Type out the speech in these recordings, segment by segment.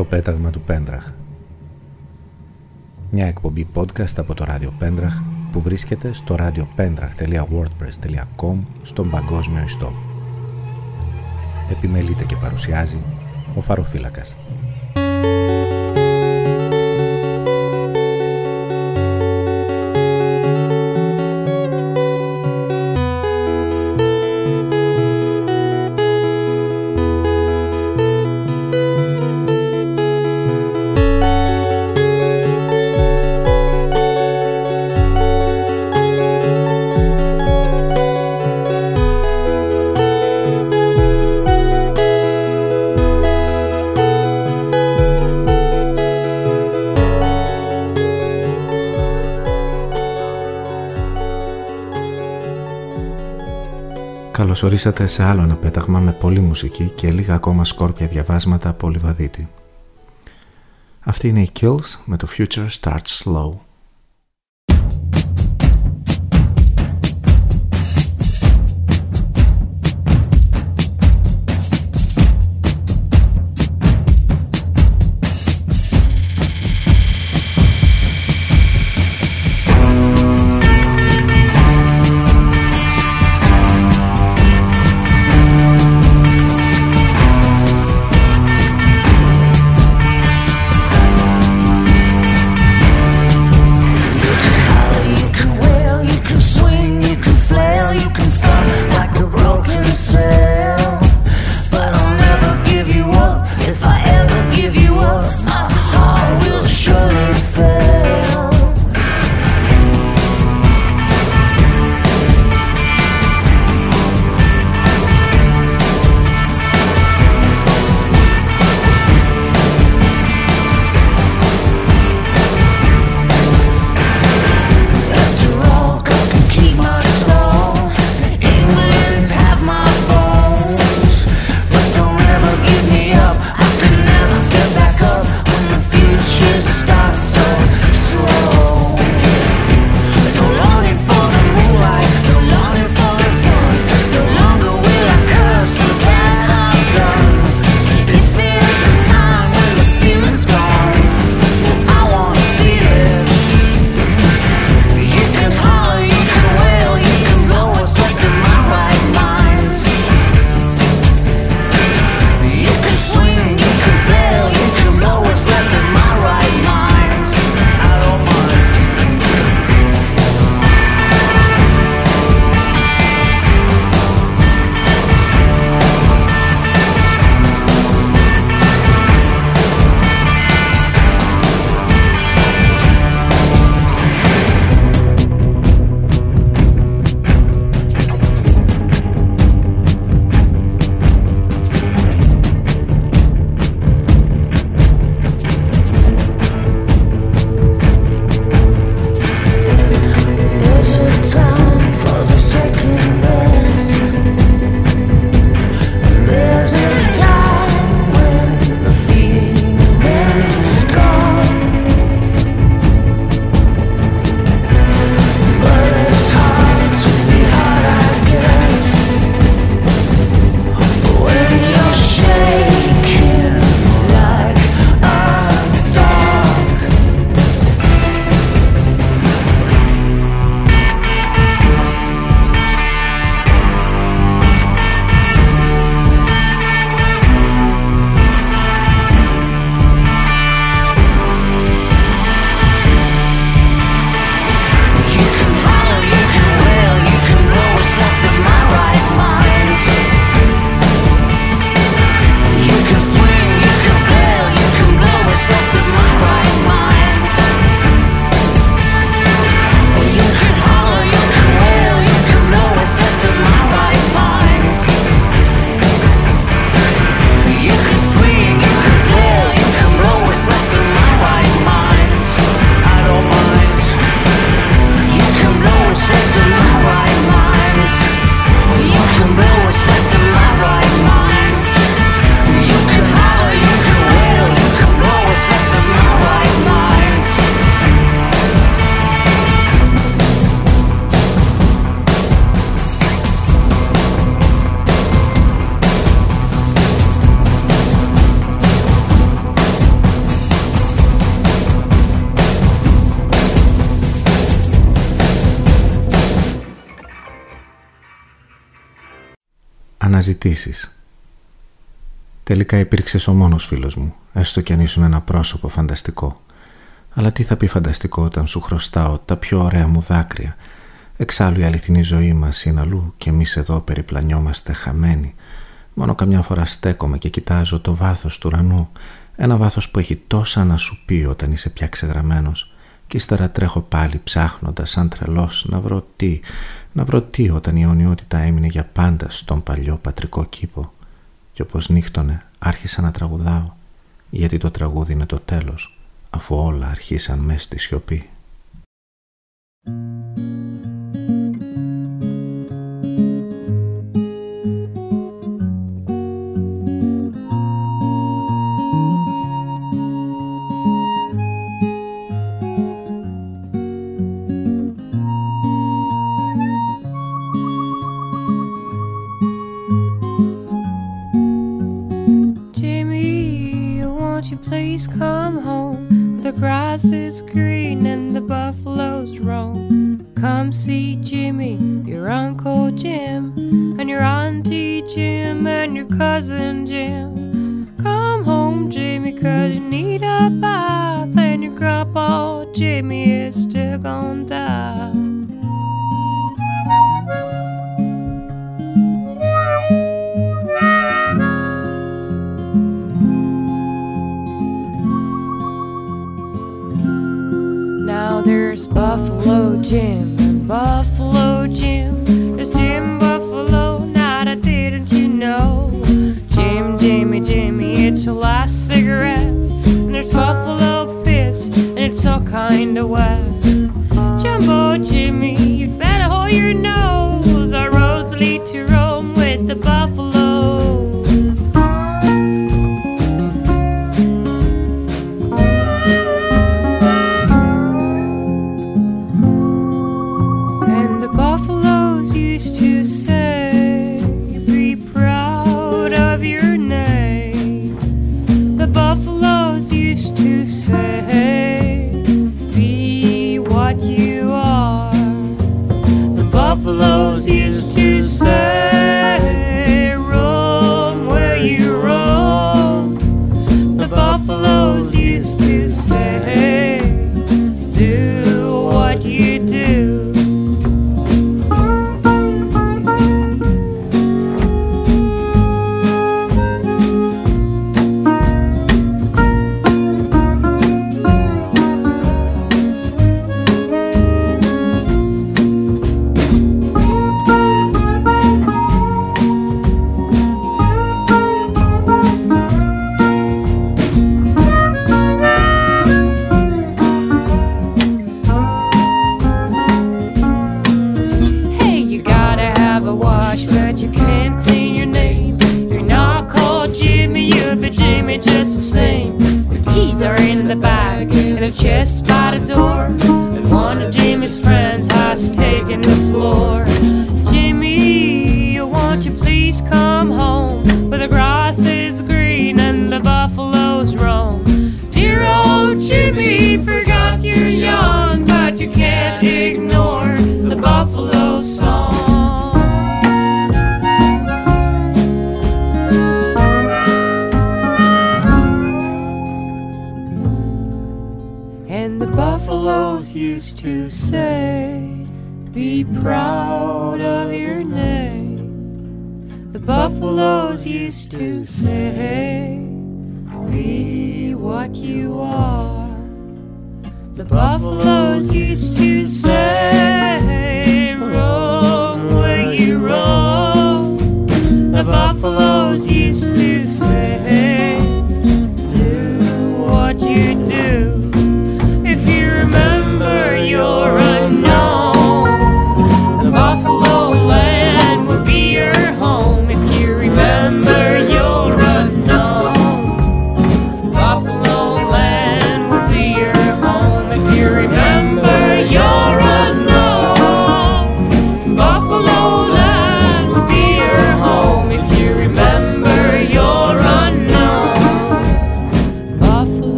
Το πέταγμα του Πέντραχ Μια εκπομπή podcast από το ράδιο Πέντραχ που βρίσκεται στο radiopendrach.wordpress.com στον παγκόσμιο ιστό. Επιμελείται και παρουσιάζει ο Φαροφύλακας. Καλωσορίσατε σε άλλο ένα πέταγμα με πολλή μουσική και λίγα ακόμα σκόρπια διαβάσματα από Λιβαδίτη. Αυτή είναι η Kills με το Future Starts Slow. Αναζητήσεις. Τελικά υπήρξε ο μόνος φίλος μου, έστω κι αν ήσουν ένα πρόσωπο φανταστικό. Αλλά τι θα πει φανταστικό όταν σου χρωστάω τα πιο ωραία μου δάκρυα; Εξάλλου η αληθινή ζωή μας είναι αλλού και εμείς εδώ περιπλανιόμαστε χαμένοι. Μόνο καμιά φορά στέκομαι και κοιτάζω το βάθος του ουρανού. Ένα βάθος που έχει τόσα να σου πει όταν είσαι πια ξεγραμμένος. Και ύστερα τρέχω πάλι ψάχνοντας σαν τρελός να βρω τι, να βρω τι όταν η αιωνιότητα έμεινε για πάντα στον παλιό πατρικό κήπο. Και όπως νύχτωνε άρχισα να τραγουδάω, γιατί το τραγούδι είναι το τέλος, αφού όλα αρχίσαν μέσα στη σιωπή. Grass is green and the buffaloes roam. Come see Jimmy, your Uncle Jim, and your Auntie Jim, and your cousin Jim. Come home, Jimmy, cause you need a bath, and your grandpa Jimmy is still gonna die. Buffalo Jim and Buffalo Jim. There's Jim Buffalo, now that didn't you know? Jim, Jimmy, Jimmy, it's your last cigarette. And there's Buffalo piss, and it's all kinda wet. Jumbo Jimmy, to say, Be what you are. The buffaloes used to say, Roam where you roam. The buffaloes used to say,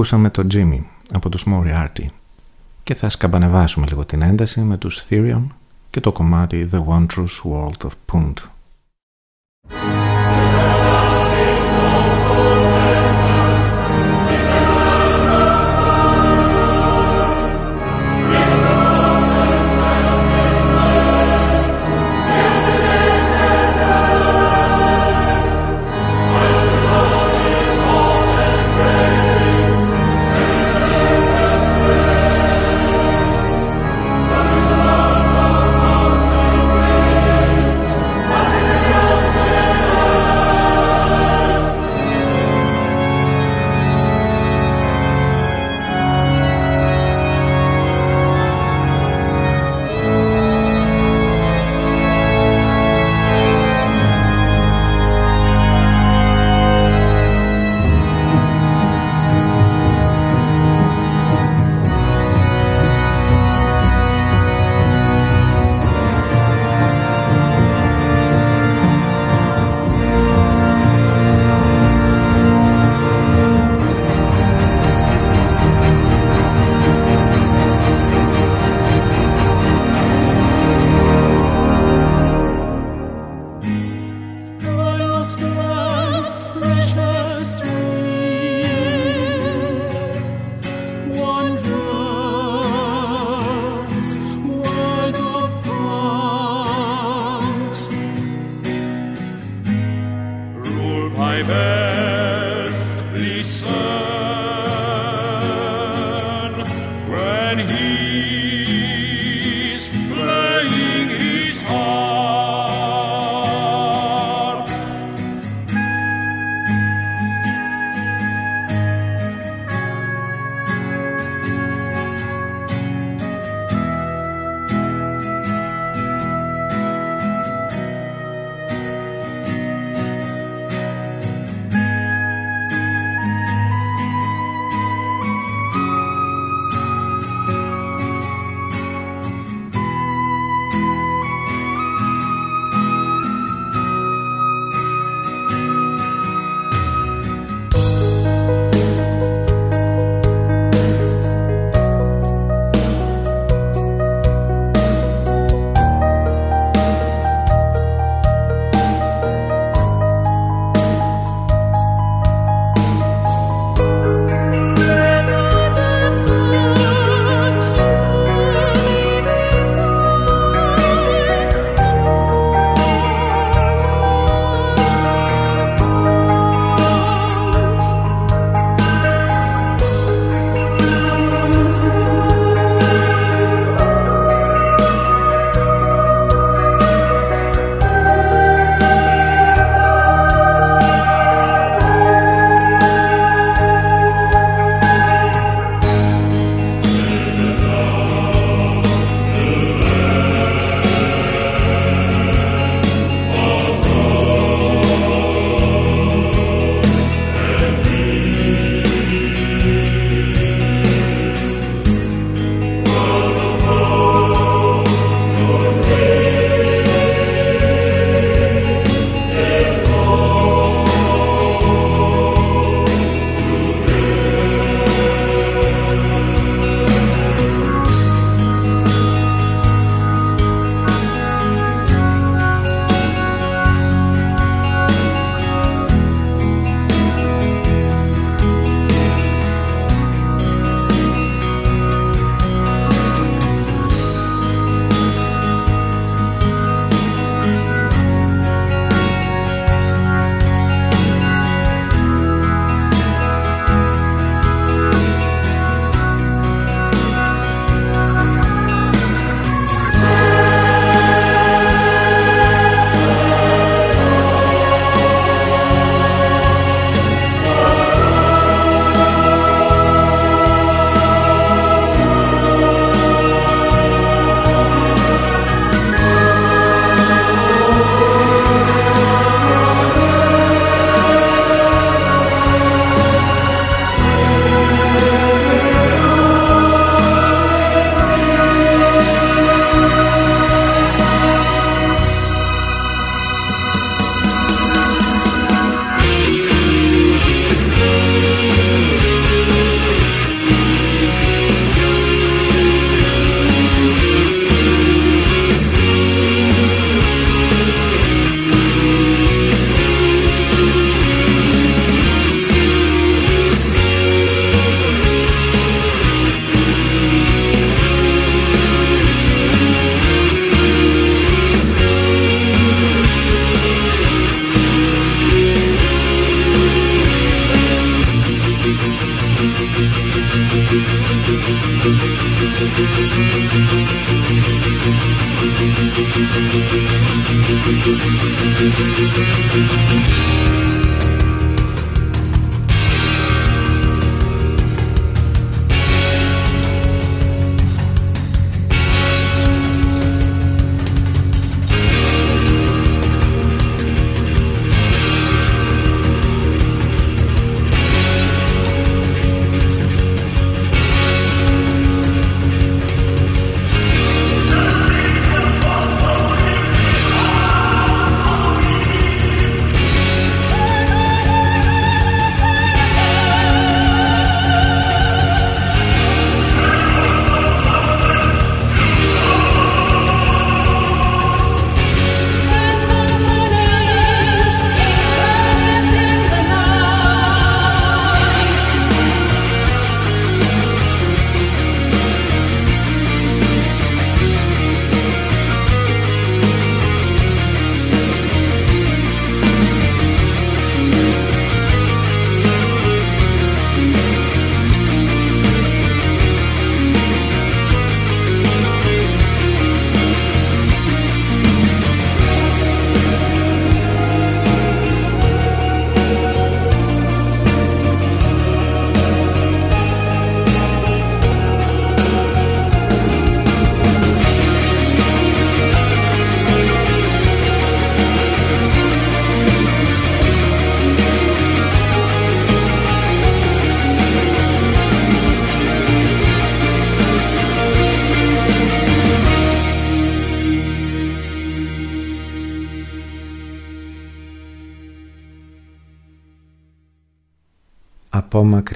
Ακούσαμε το Jimmy από τους Moriarty και θα σκαμπανεβάσουμε λίγο την ένταση με τους Therion και το κομμάτι The Wondrous World of Punt.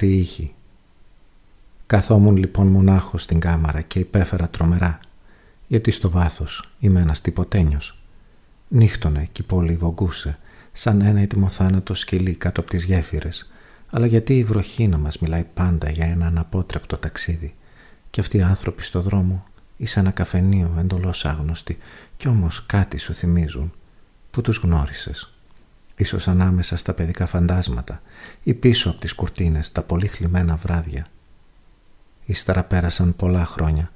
Απόμακρη ήχη. Καθόμουν λοιπόν μονάχος στην κάμαρα και υπέφερα τρομερά, γιατί στο βάθος είμαι ένας τυποτένιος. Νύχτωνε και η πόλη βογκούσε, σαν ένα έτοιμο θάνατο σκυλί κάτω από τις γέφυρες, αλλά γιατί η βροχή να μας μιλάει πάντα για ένα αναπότρεπτο ταξίδι και αυτοί οι άνθρωποι στο δρόμο ή σε ένα καφενείο εντολώς άγνωστοι κι όμως κάτι σου θυμίζουν που τους γνώρισες ίσως ανάμεσα στα παιδικά φαντάσματα ή πίσω από τις κουρτίνες τα πολύ θλιμμένα βράδια. Ύστερα πέρασαν πολλά χρόνια.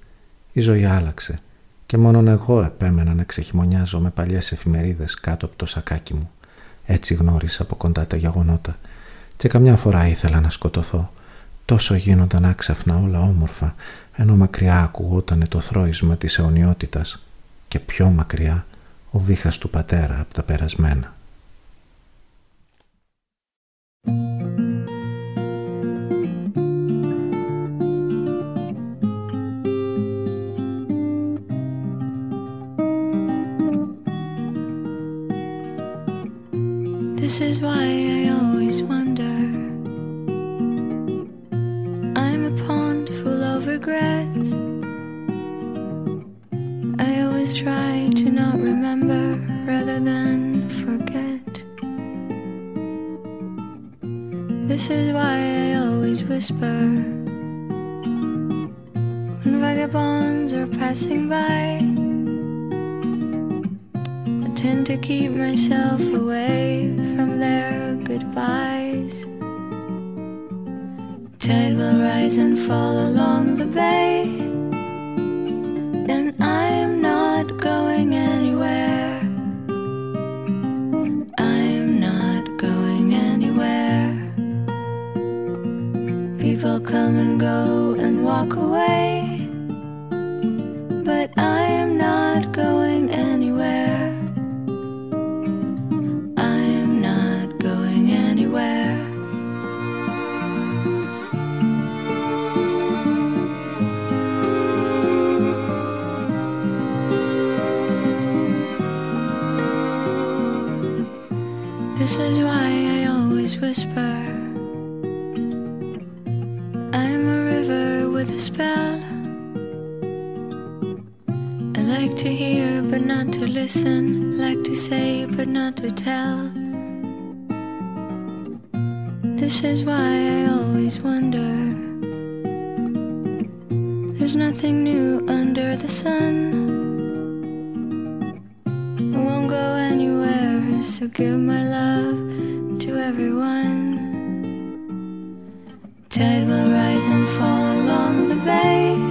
Η ζωή άλλαξε και μόνον εγώ επέμενα να ξεχειμονιάζω με παλιές εφημερίδες κάτω από το σακάκι μου. Έτσι γνώρισα από κοντά τα γεγονότα και καμιά φορά ήθελα να σκοτωθώ. Τόσο γίνονταν άξαφνα όλα όμορφα, ενώ μακριά ακουγόταν το θρόισμα της αιωνιότητας και πιο μακριά ο βήχας του πατέρα από τα περασμένα. This is why I always wonder. I'm a pond full of regrets. I always try to not remember rather than forget. This is why I always whisper when vagabonds are passing by I tend to keep myself away from their goodbyes. Tide will rise and fall along the bay, and I'm not going anywhere. I'm not going anywhere. People come and go and walk away. Listen, like to say but not to tell. This is why I always wonder. There's nothing new under the sun. I won't go anywhere, so give my love to everyone. Tide will rise and fall along the bay.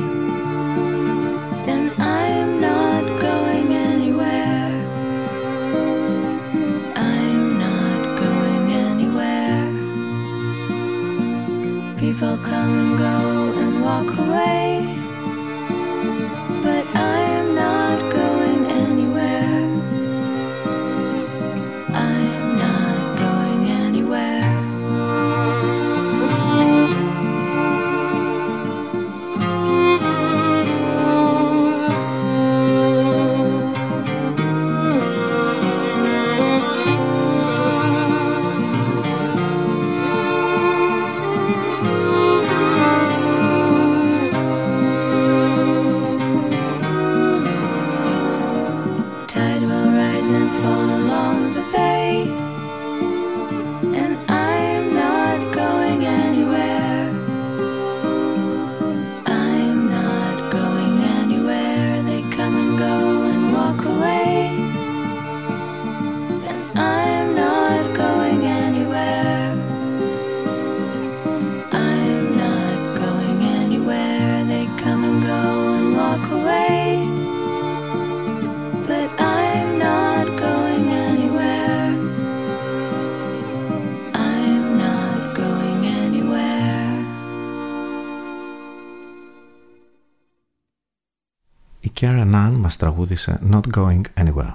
Τραγούδισε Not Going Anywhere.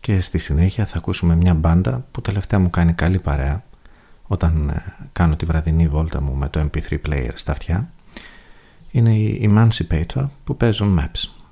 Και στη συνέχεια θα ακούσουμε μια μπάντα που τελευταία μου κάνει καλή παρέα όταν ε, κάνω τη βραδινή βόλτα μου με το MP3 player στα αυτιά. Είναι οι Emancipator που παίζουν Maps.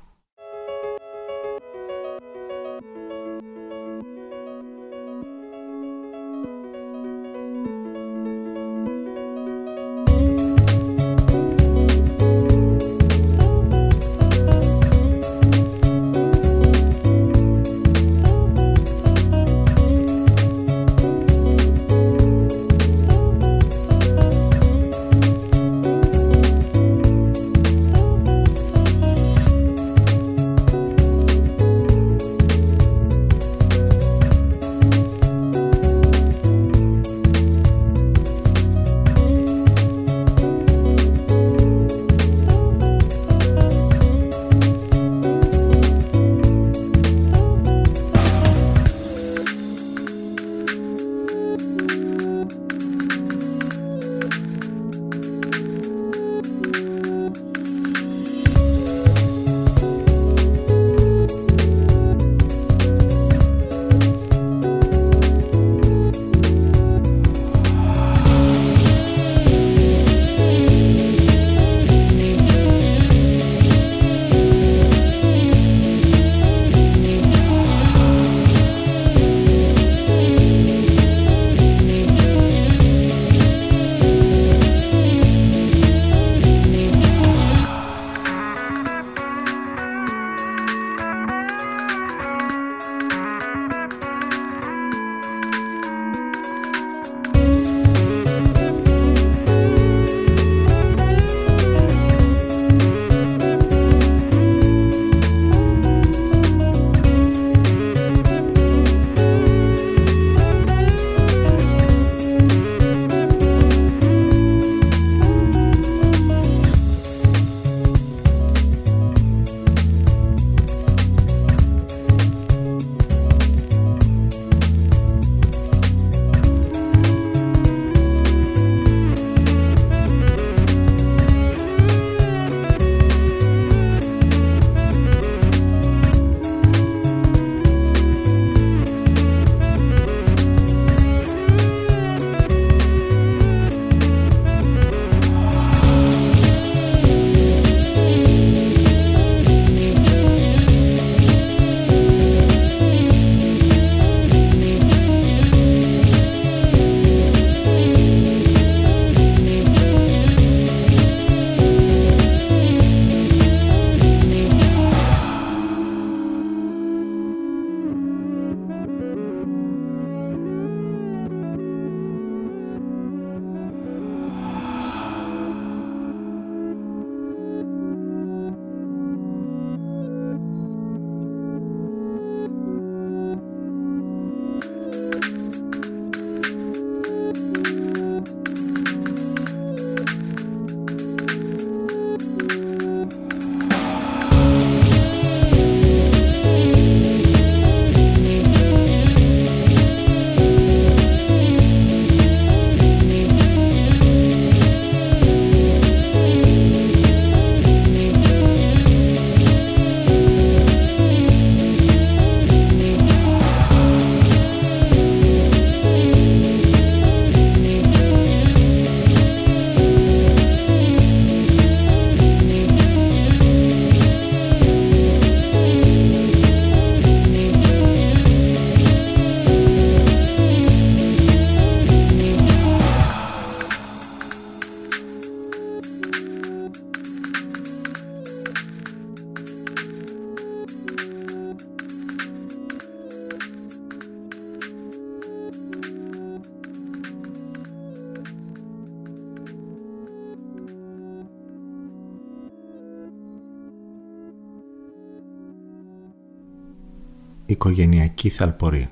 Οικογενειακή θαλπορή.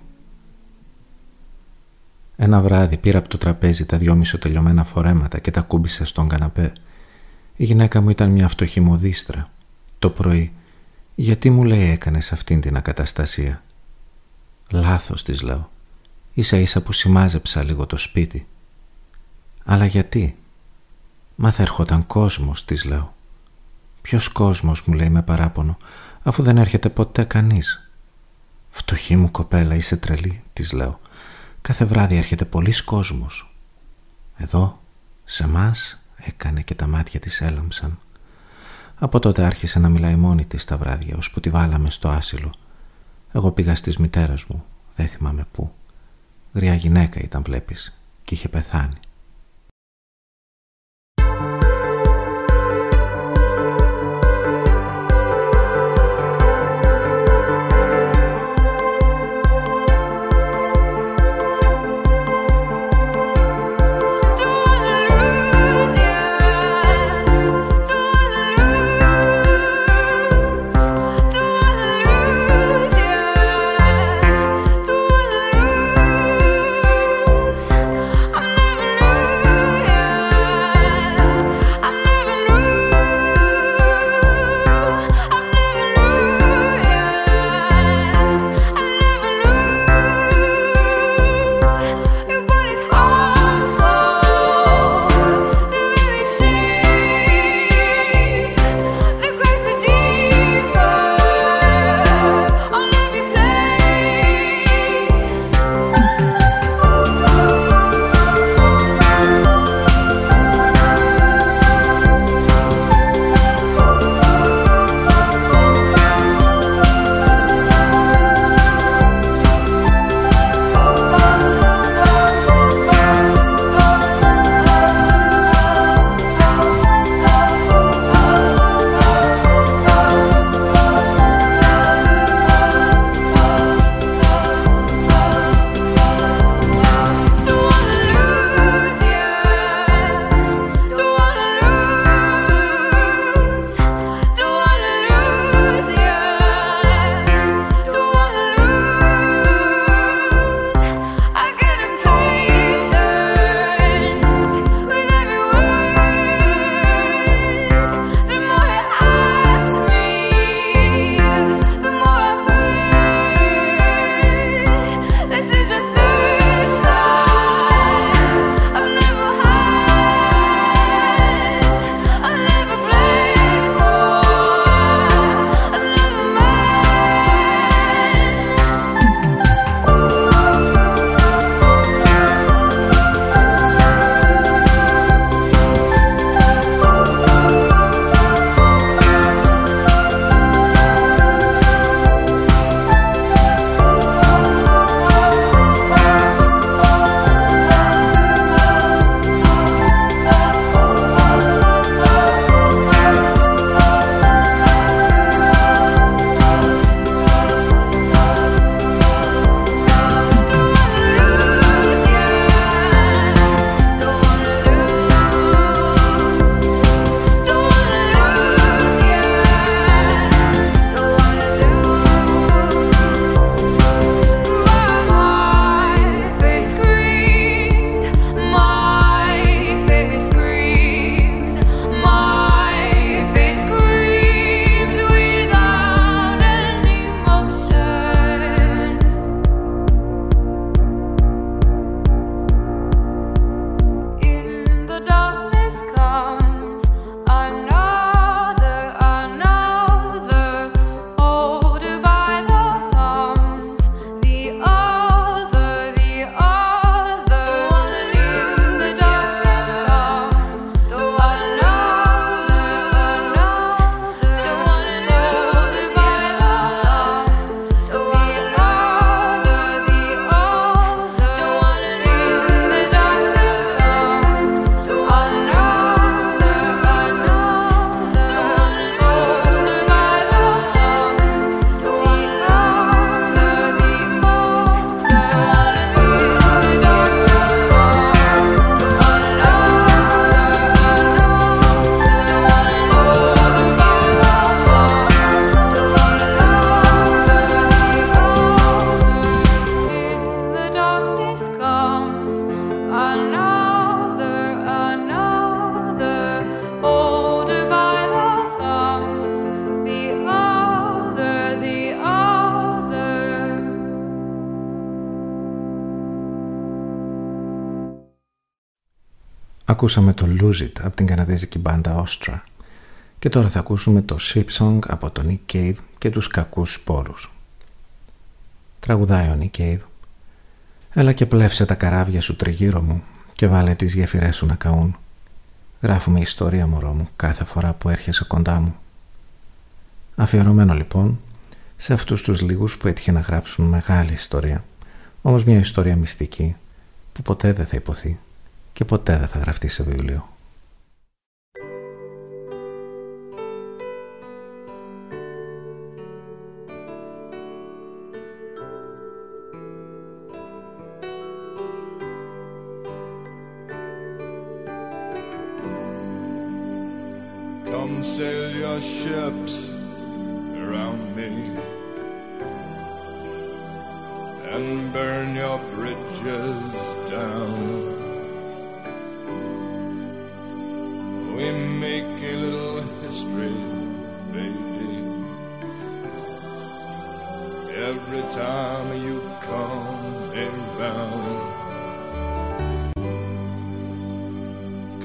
Ένα βράδυ πήρα από το τραπέζι τα δυο μισοτελειωμένα φορέματα και τα κούμπισα στον καναπέ. Η γυναίκα μου ήταν μια φτωχή μοδίστρα. Το πρωί, γιατί μου λέει έκανες αυτήν την ακαταστασία; Λάθος της λέω. Ίσα ίσα που σημάζεψα λίγο το σπίτι. Αλλά γιατί; Μα θα έρχονταν κόσμος της λέω. Ποιος κόσμος μου λέει με παράπονο αφού δεν έρχεται ποτέ κανείς. Φτωχή μου κοπέλα είσαι τρελή της λέω. Κάθε βράδυ έρχεται πολλοί κόσμος. Εδώ, σε μας έκανε και τα μάτια της έλαμψαν. Από τότε άρχισε να μιλάει μόνη της τα βράδια, ώσπου τη βάλαμε στο άσυλο. Εγώ πήγα στις μητέρας μου, δεν θυμάμαι πού. Γριά γυναίκα ήταν βλέπεις και είχε πεθάνει. Ακούσαμε το Lose It από την καναδέζικη μπάντα Ostra και τώρα θα ακούσουμε το Ship Song από τον Nick Cave και τους κακούς σπόρους. Τραγουδάει ο Nick Cave. Έλα και πλεύσε τα καράβια σου τριγύρω μου και βάλε τις γέφυρές σου να καούν. Γράφουμε ιστορία μωρό μου κάθε φορά που έρχεσαι κοντά μου. Αφιερωμένο λοιπόν σε αυτούς τους λίγους που έτυχε να γράψουν μεγάλη ιστορία, όμως μια ιστορία μυστική που ποτέ δεν θα υποθεί και ποτέ δεν θα γραφτεί σε βιβλίο. Come sail your ships around me and burn your bridges down. We make a little history, baby. Every time you come around.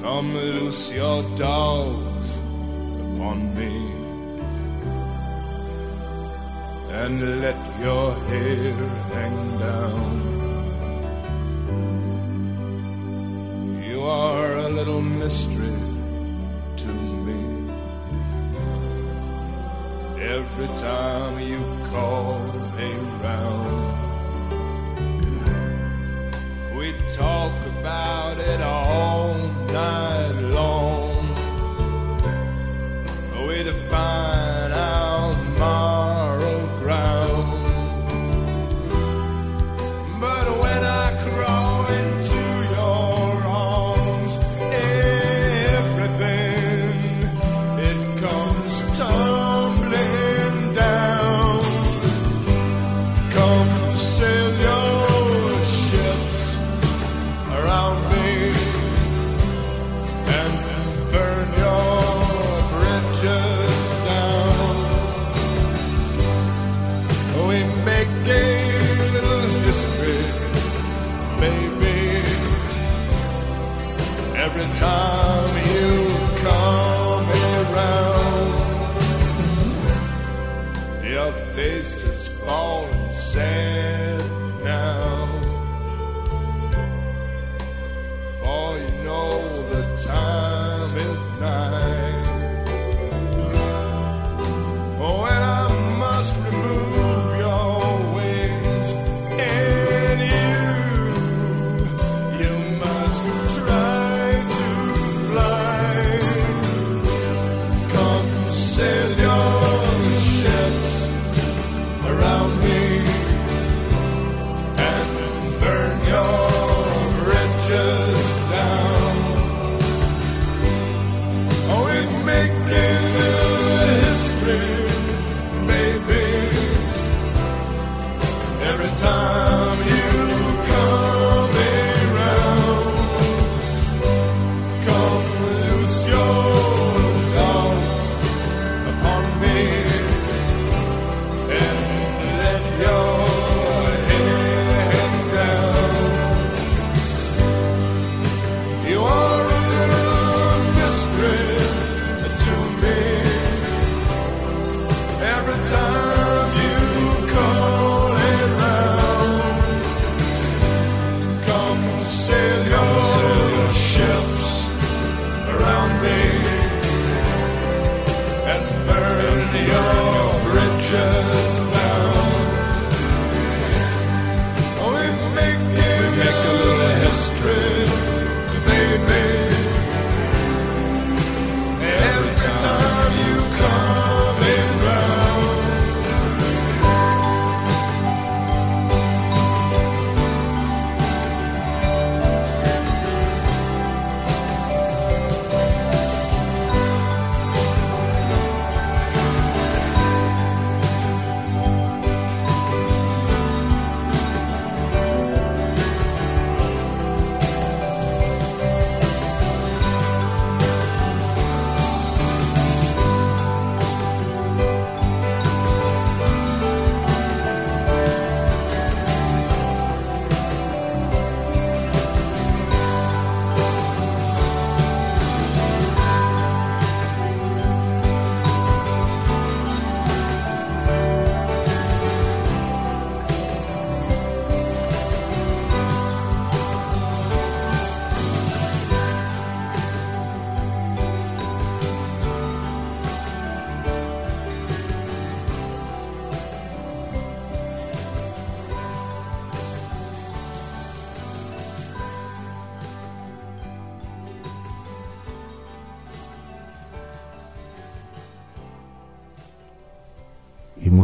Come loose your dogs upon me and let your hair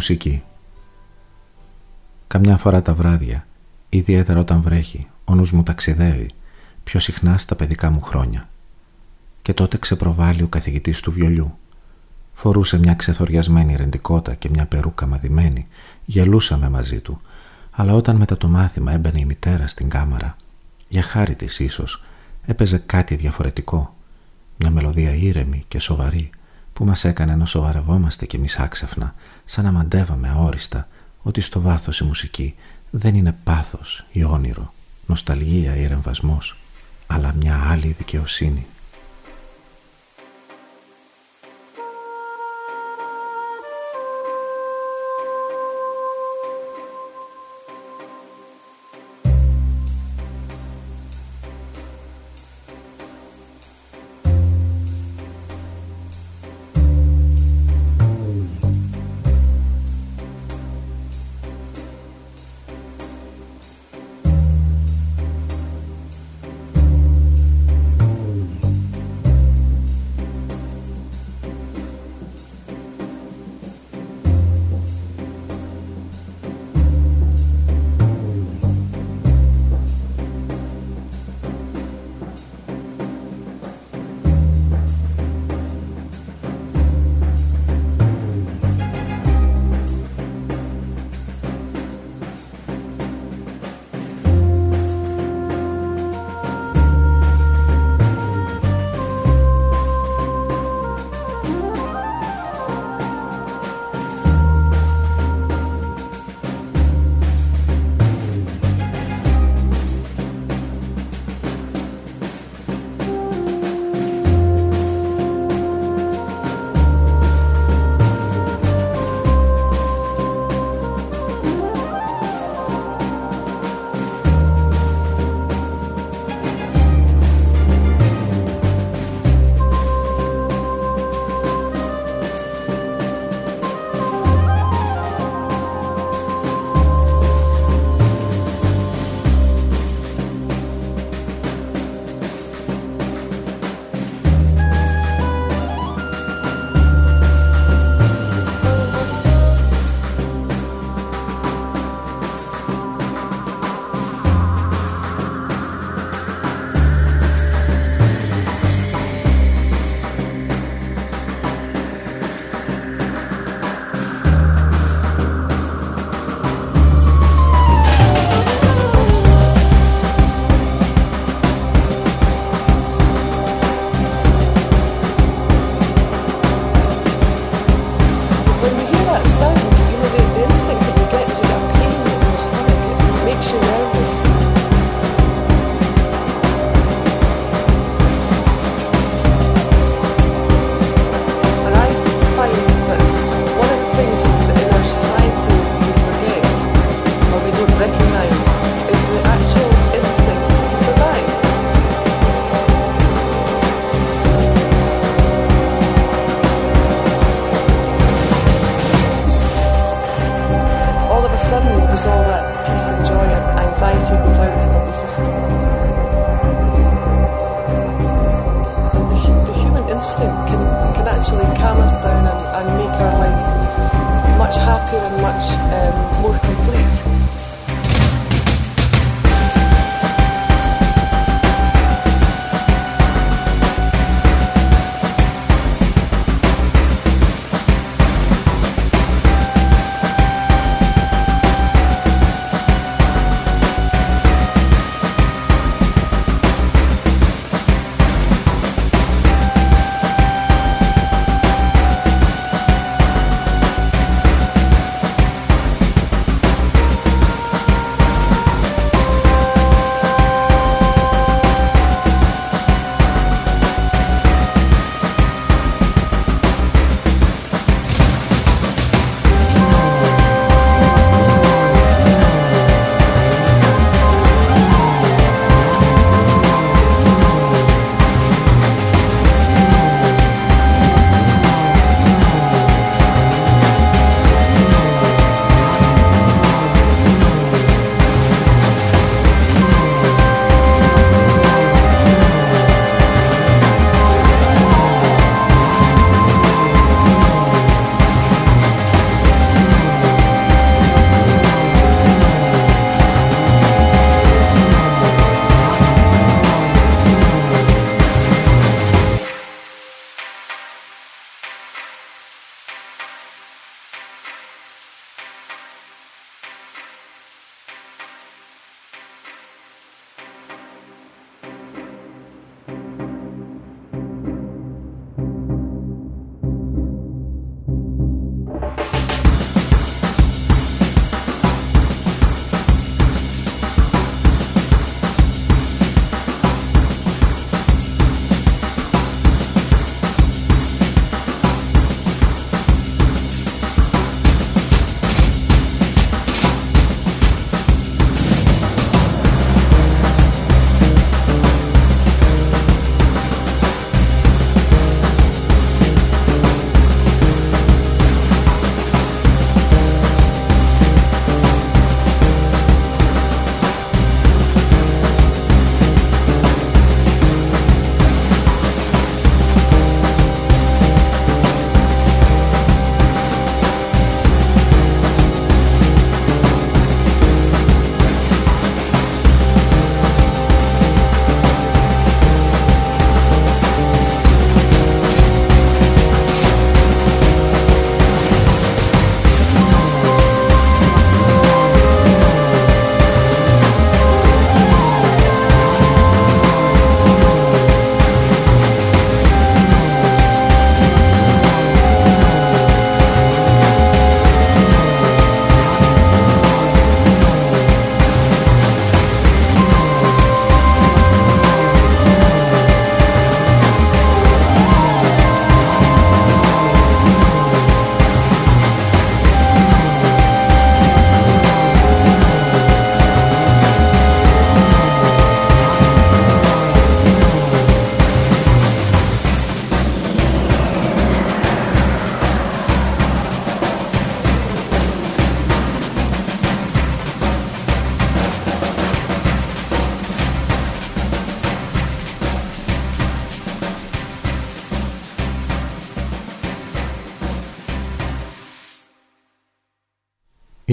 Μουσική Καμιά φορά τα βράδια, ιδιαίτερα όταν βρέχει, ο νους μου ταξιδεύει, πιο συχνά στα παιδικά μου χρόνια. Και τότε ξεπροβάλλει ο καθηγητής του βιολιού. Φορούσε μια ξεθοριασμένη ρεντικότα και μια περούκα μαδημένη, γελούσαμε μαζί του, αλλά όταν μετά το μάθημα έμπαινε η μητέρα στην κάμαρα, για χάρη της ίσως, έπαιζε κάτι διαφορετικό, μια μελωδία ήρεμη και σοβαρή, που μας έκανε να σοβαρευόμαστε κι εμείς άξεφνα, σαν να μαντεύαμε αόριστα ότι στο βάθος η μουσική δεν είναι πάθος ή όνειρο, νοσταλγία ή ρεμβασμός, αλλά μια άλλη δικαιοσύνη.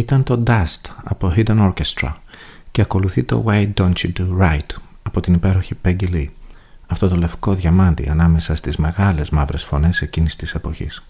Ήταν το Dust από Hidden Orchestra και ακολουθεί το Why Don't You Do Right από την υπέροχη Peggy Lee. Αυτό το λευκό διαμάντι ανάμεσα στις μεγάλες μαύρες φωνές εκείνης της εποχής.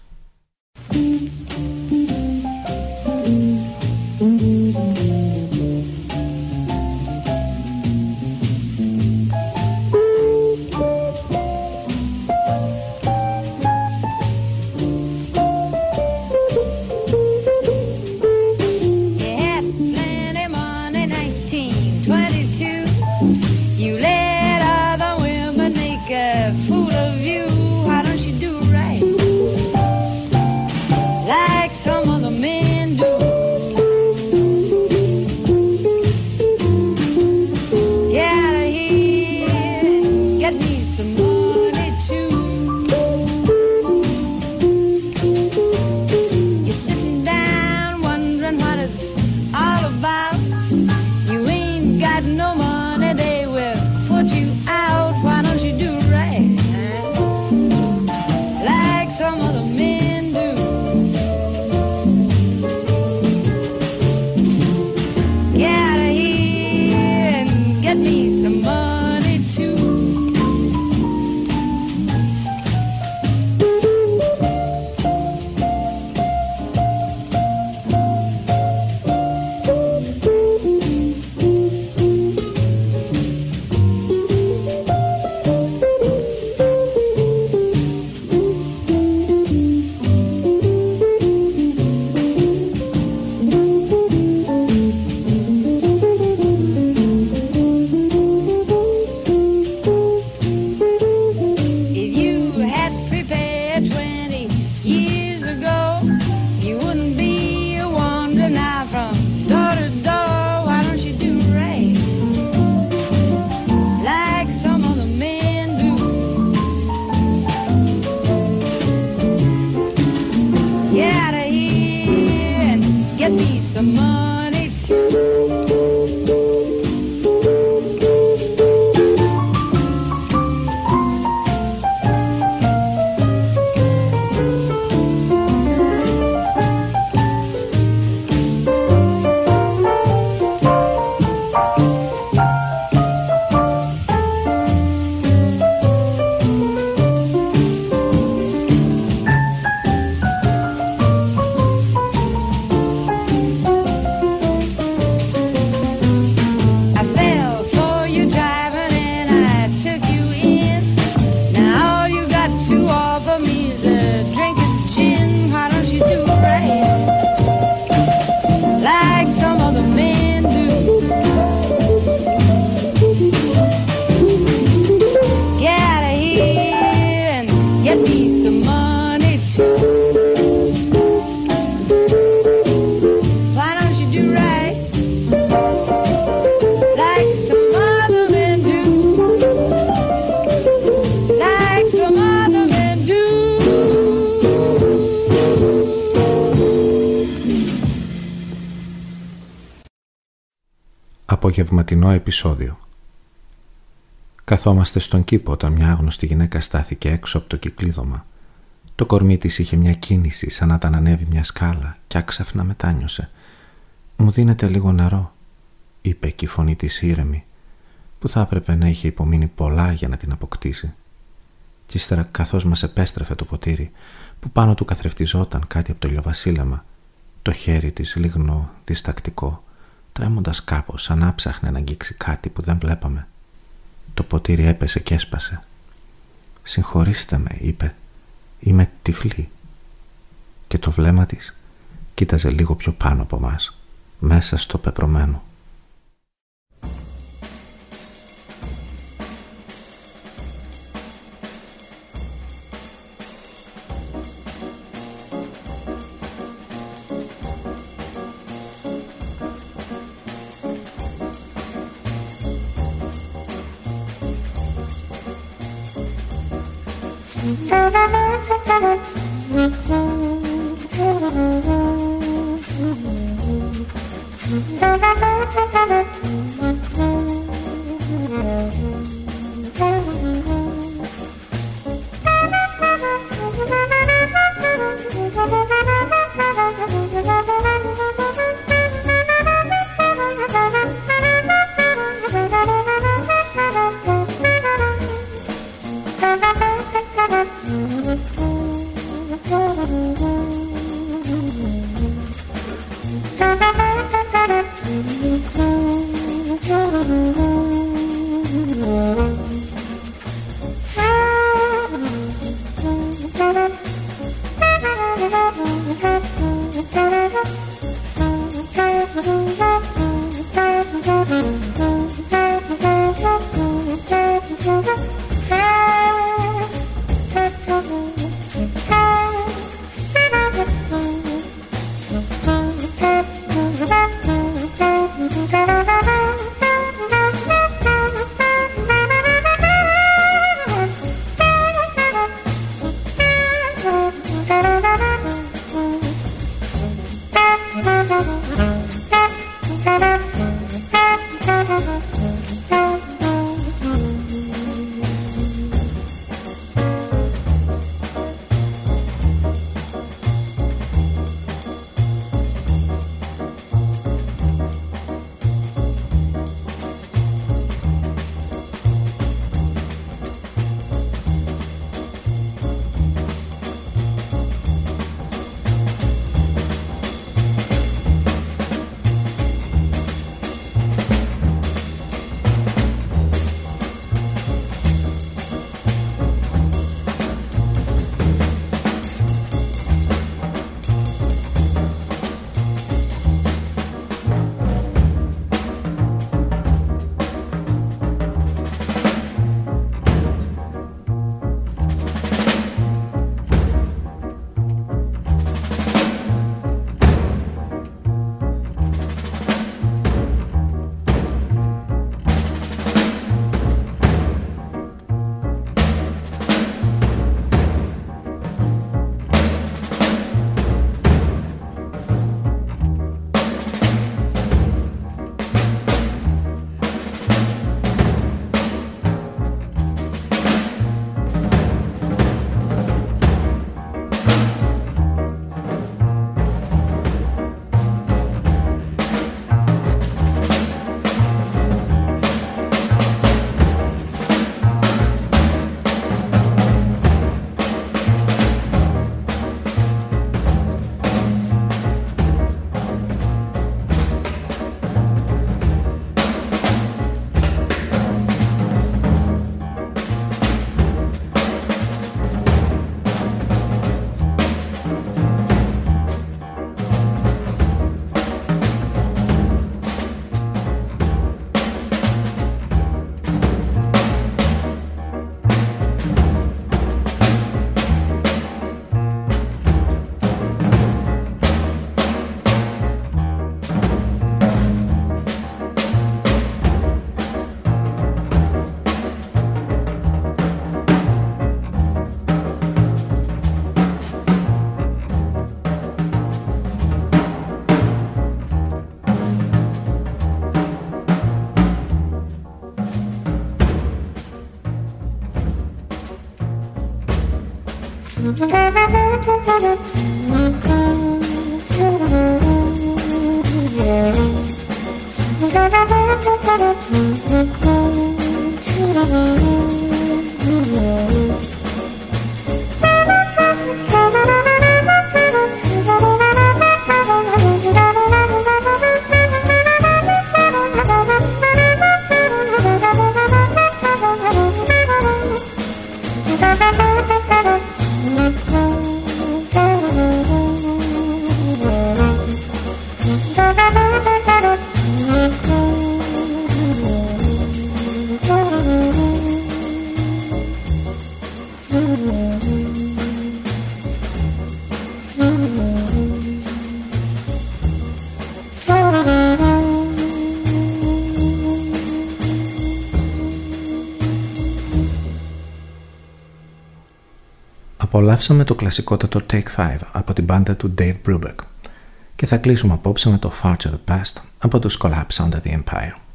Απογευματινό επεισόδιο Καθόμαστε στον κήπο όταν μια άγνωστη γυναίκα στάθηκε έξω από το κυκλίδωμα. Το κορμί της είχε μια κίνηση σαν να τα ανέβει μια σκάλα και άξαφνα μετάνιωσε. «Μου δίνετε λίγο νερό», είπε και η φωνή της ήρεμη, που θα έπρεπε να είχε υπομείνει πολλά για να την αποκτήσει. Κι ύστερα καθώς μας επέστρεφε το ποτήρι, που πάνω του καθρεφτιζόταν κάτι από το ηλιοβασίλεμα, το χέρι της λιγνό, διστακτικό, τρέμοντας κάπως σαν να ψάχνε να αγγίξει κάτι που δεν βλέπαμε. Το ποτήρι έπεσε και έσπασε. «Συγχωρήστε με», είπε. «Είμαι τυφλή». Και το βλέμμα της κοίταζε λίγο πιο πάνω από μας, μέσα στο πεπρωμένο. Thank you. Απολαύσαμε το κλασικότατο Take 5 από την μπάντα του Dave Brubeck και θα κλείσουμε απόψε με το Far to the Past από τους Collapse Under the Empire.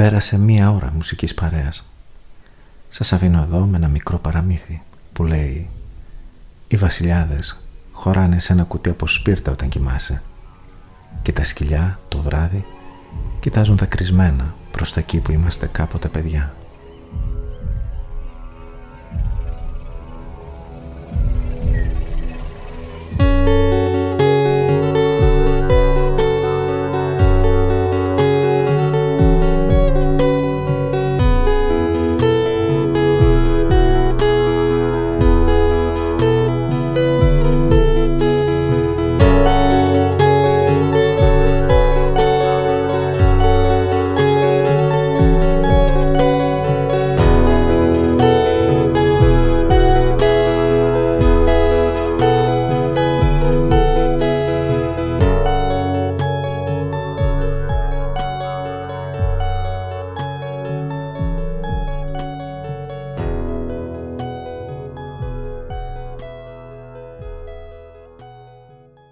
Πέρασε μία ώρα μουσικής παρέας. Σας αφήνω εδώ με ένα μικρό παραμύθι που λέει «Οι βασιλιάδες χωράνε σε ένα κουτί από σπίρτα όταν κοιμάσαι και τα σκυλιά το βράδυ κοιτάζουν δακρυσμένα προς τα εκεί που είμαστε κάποτε παιδιά».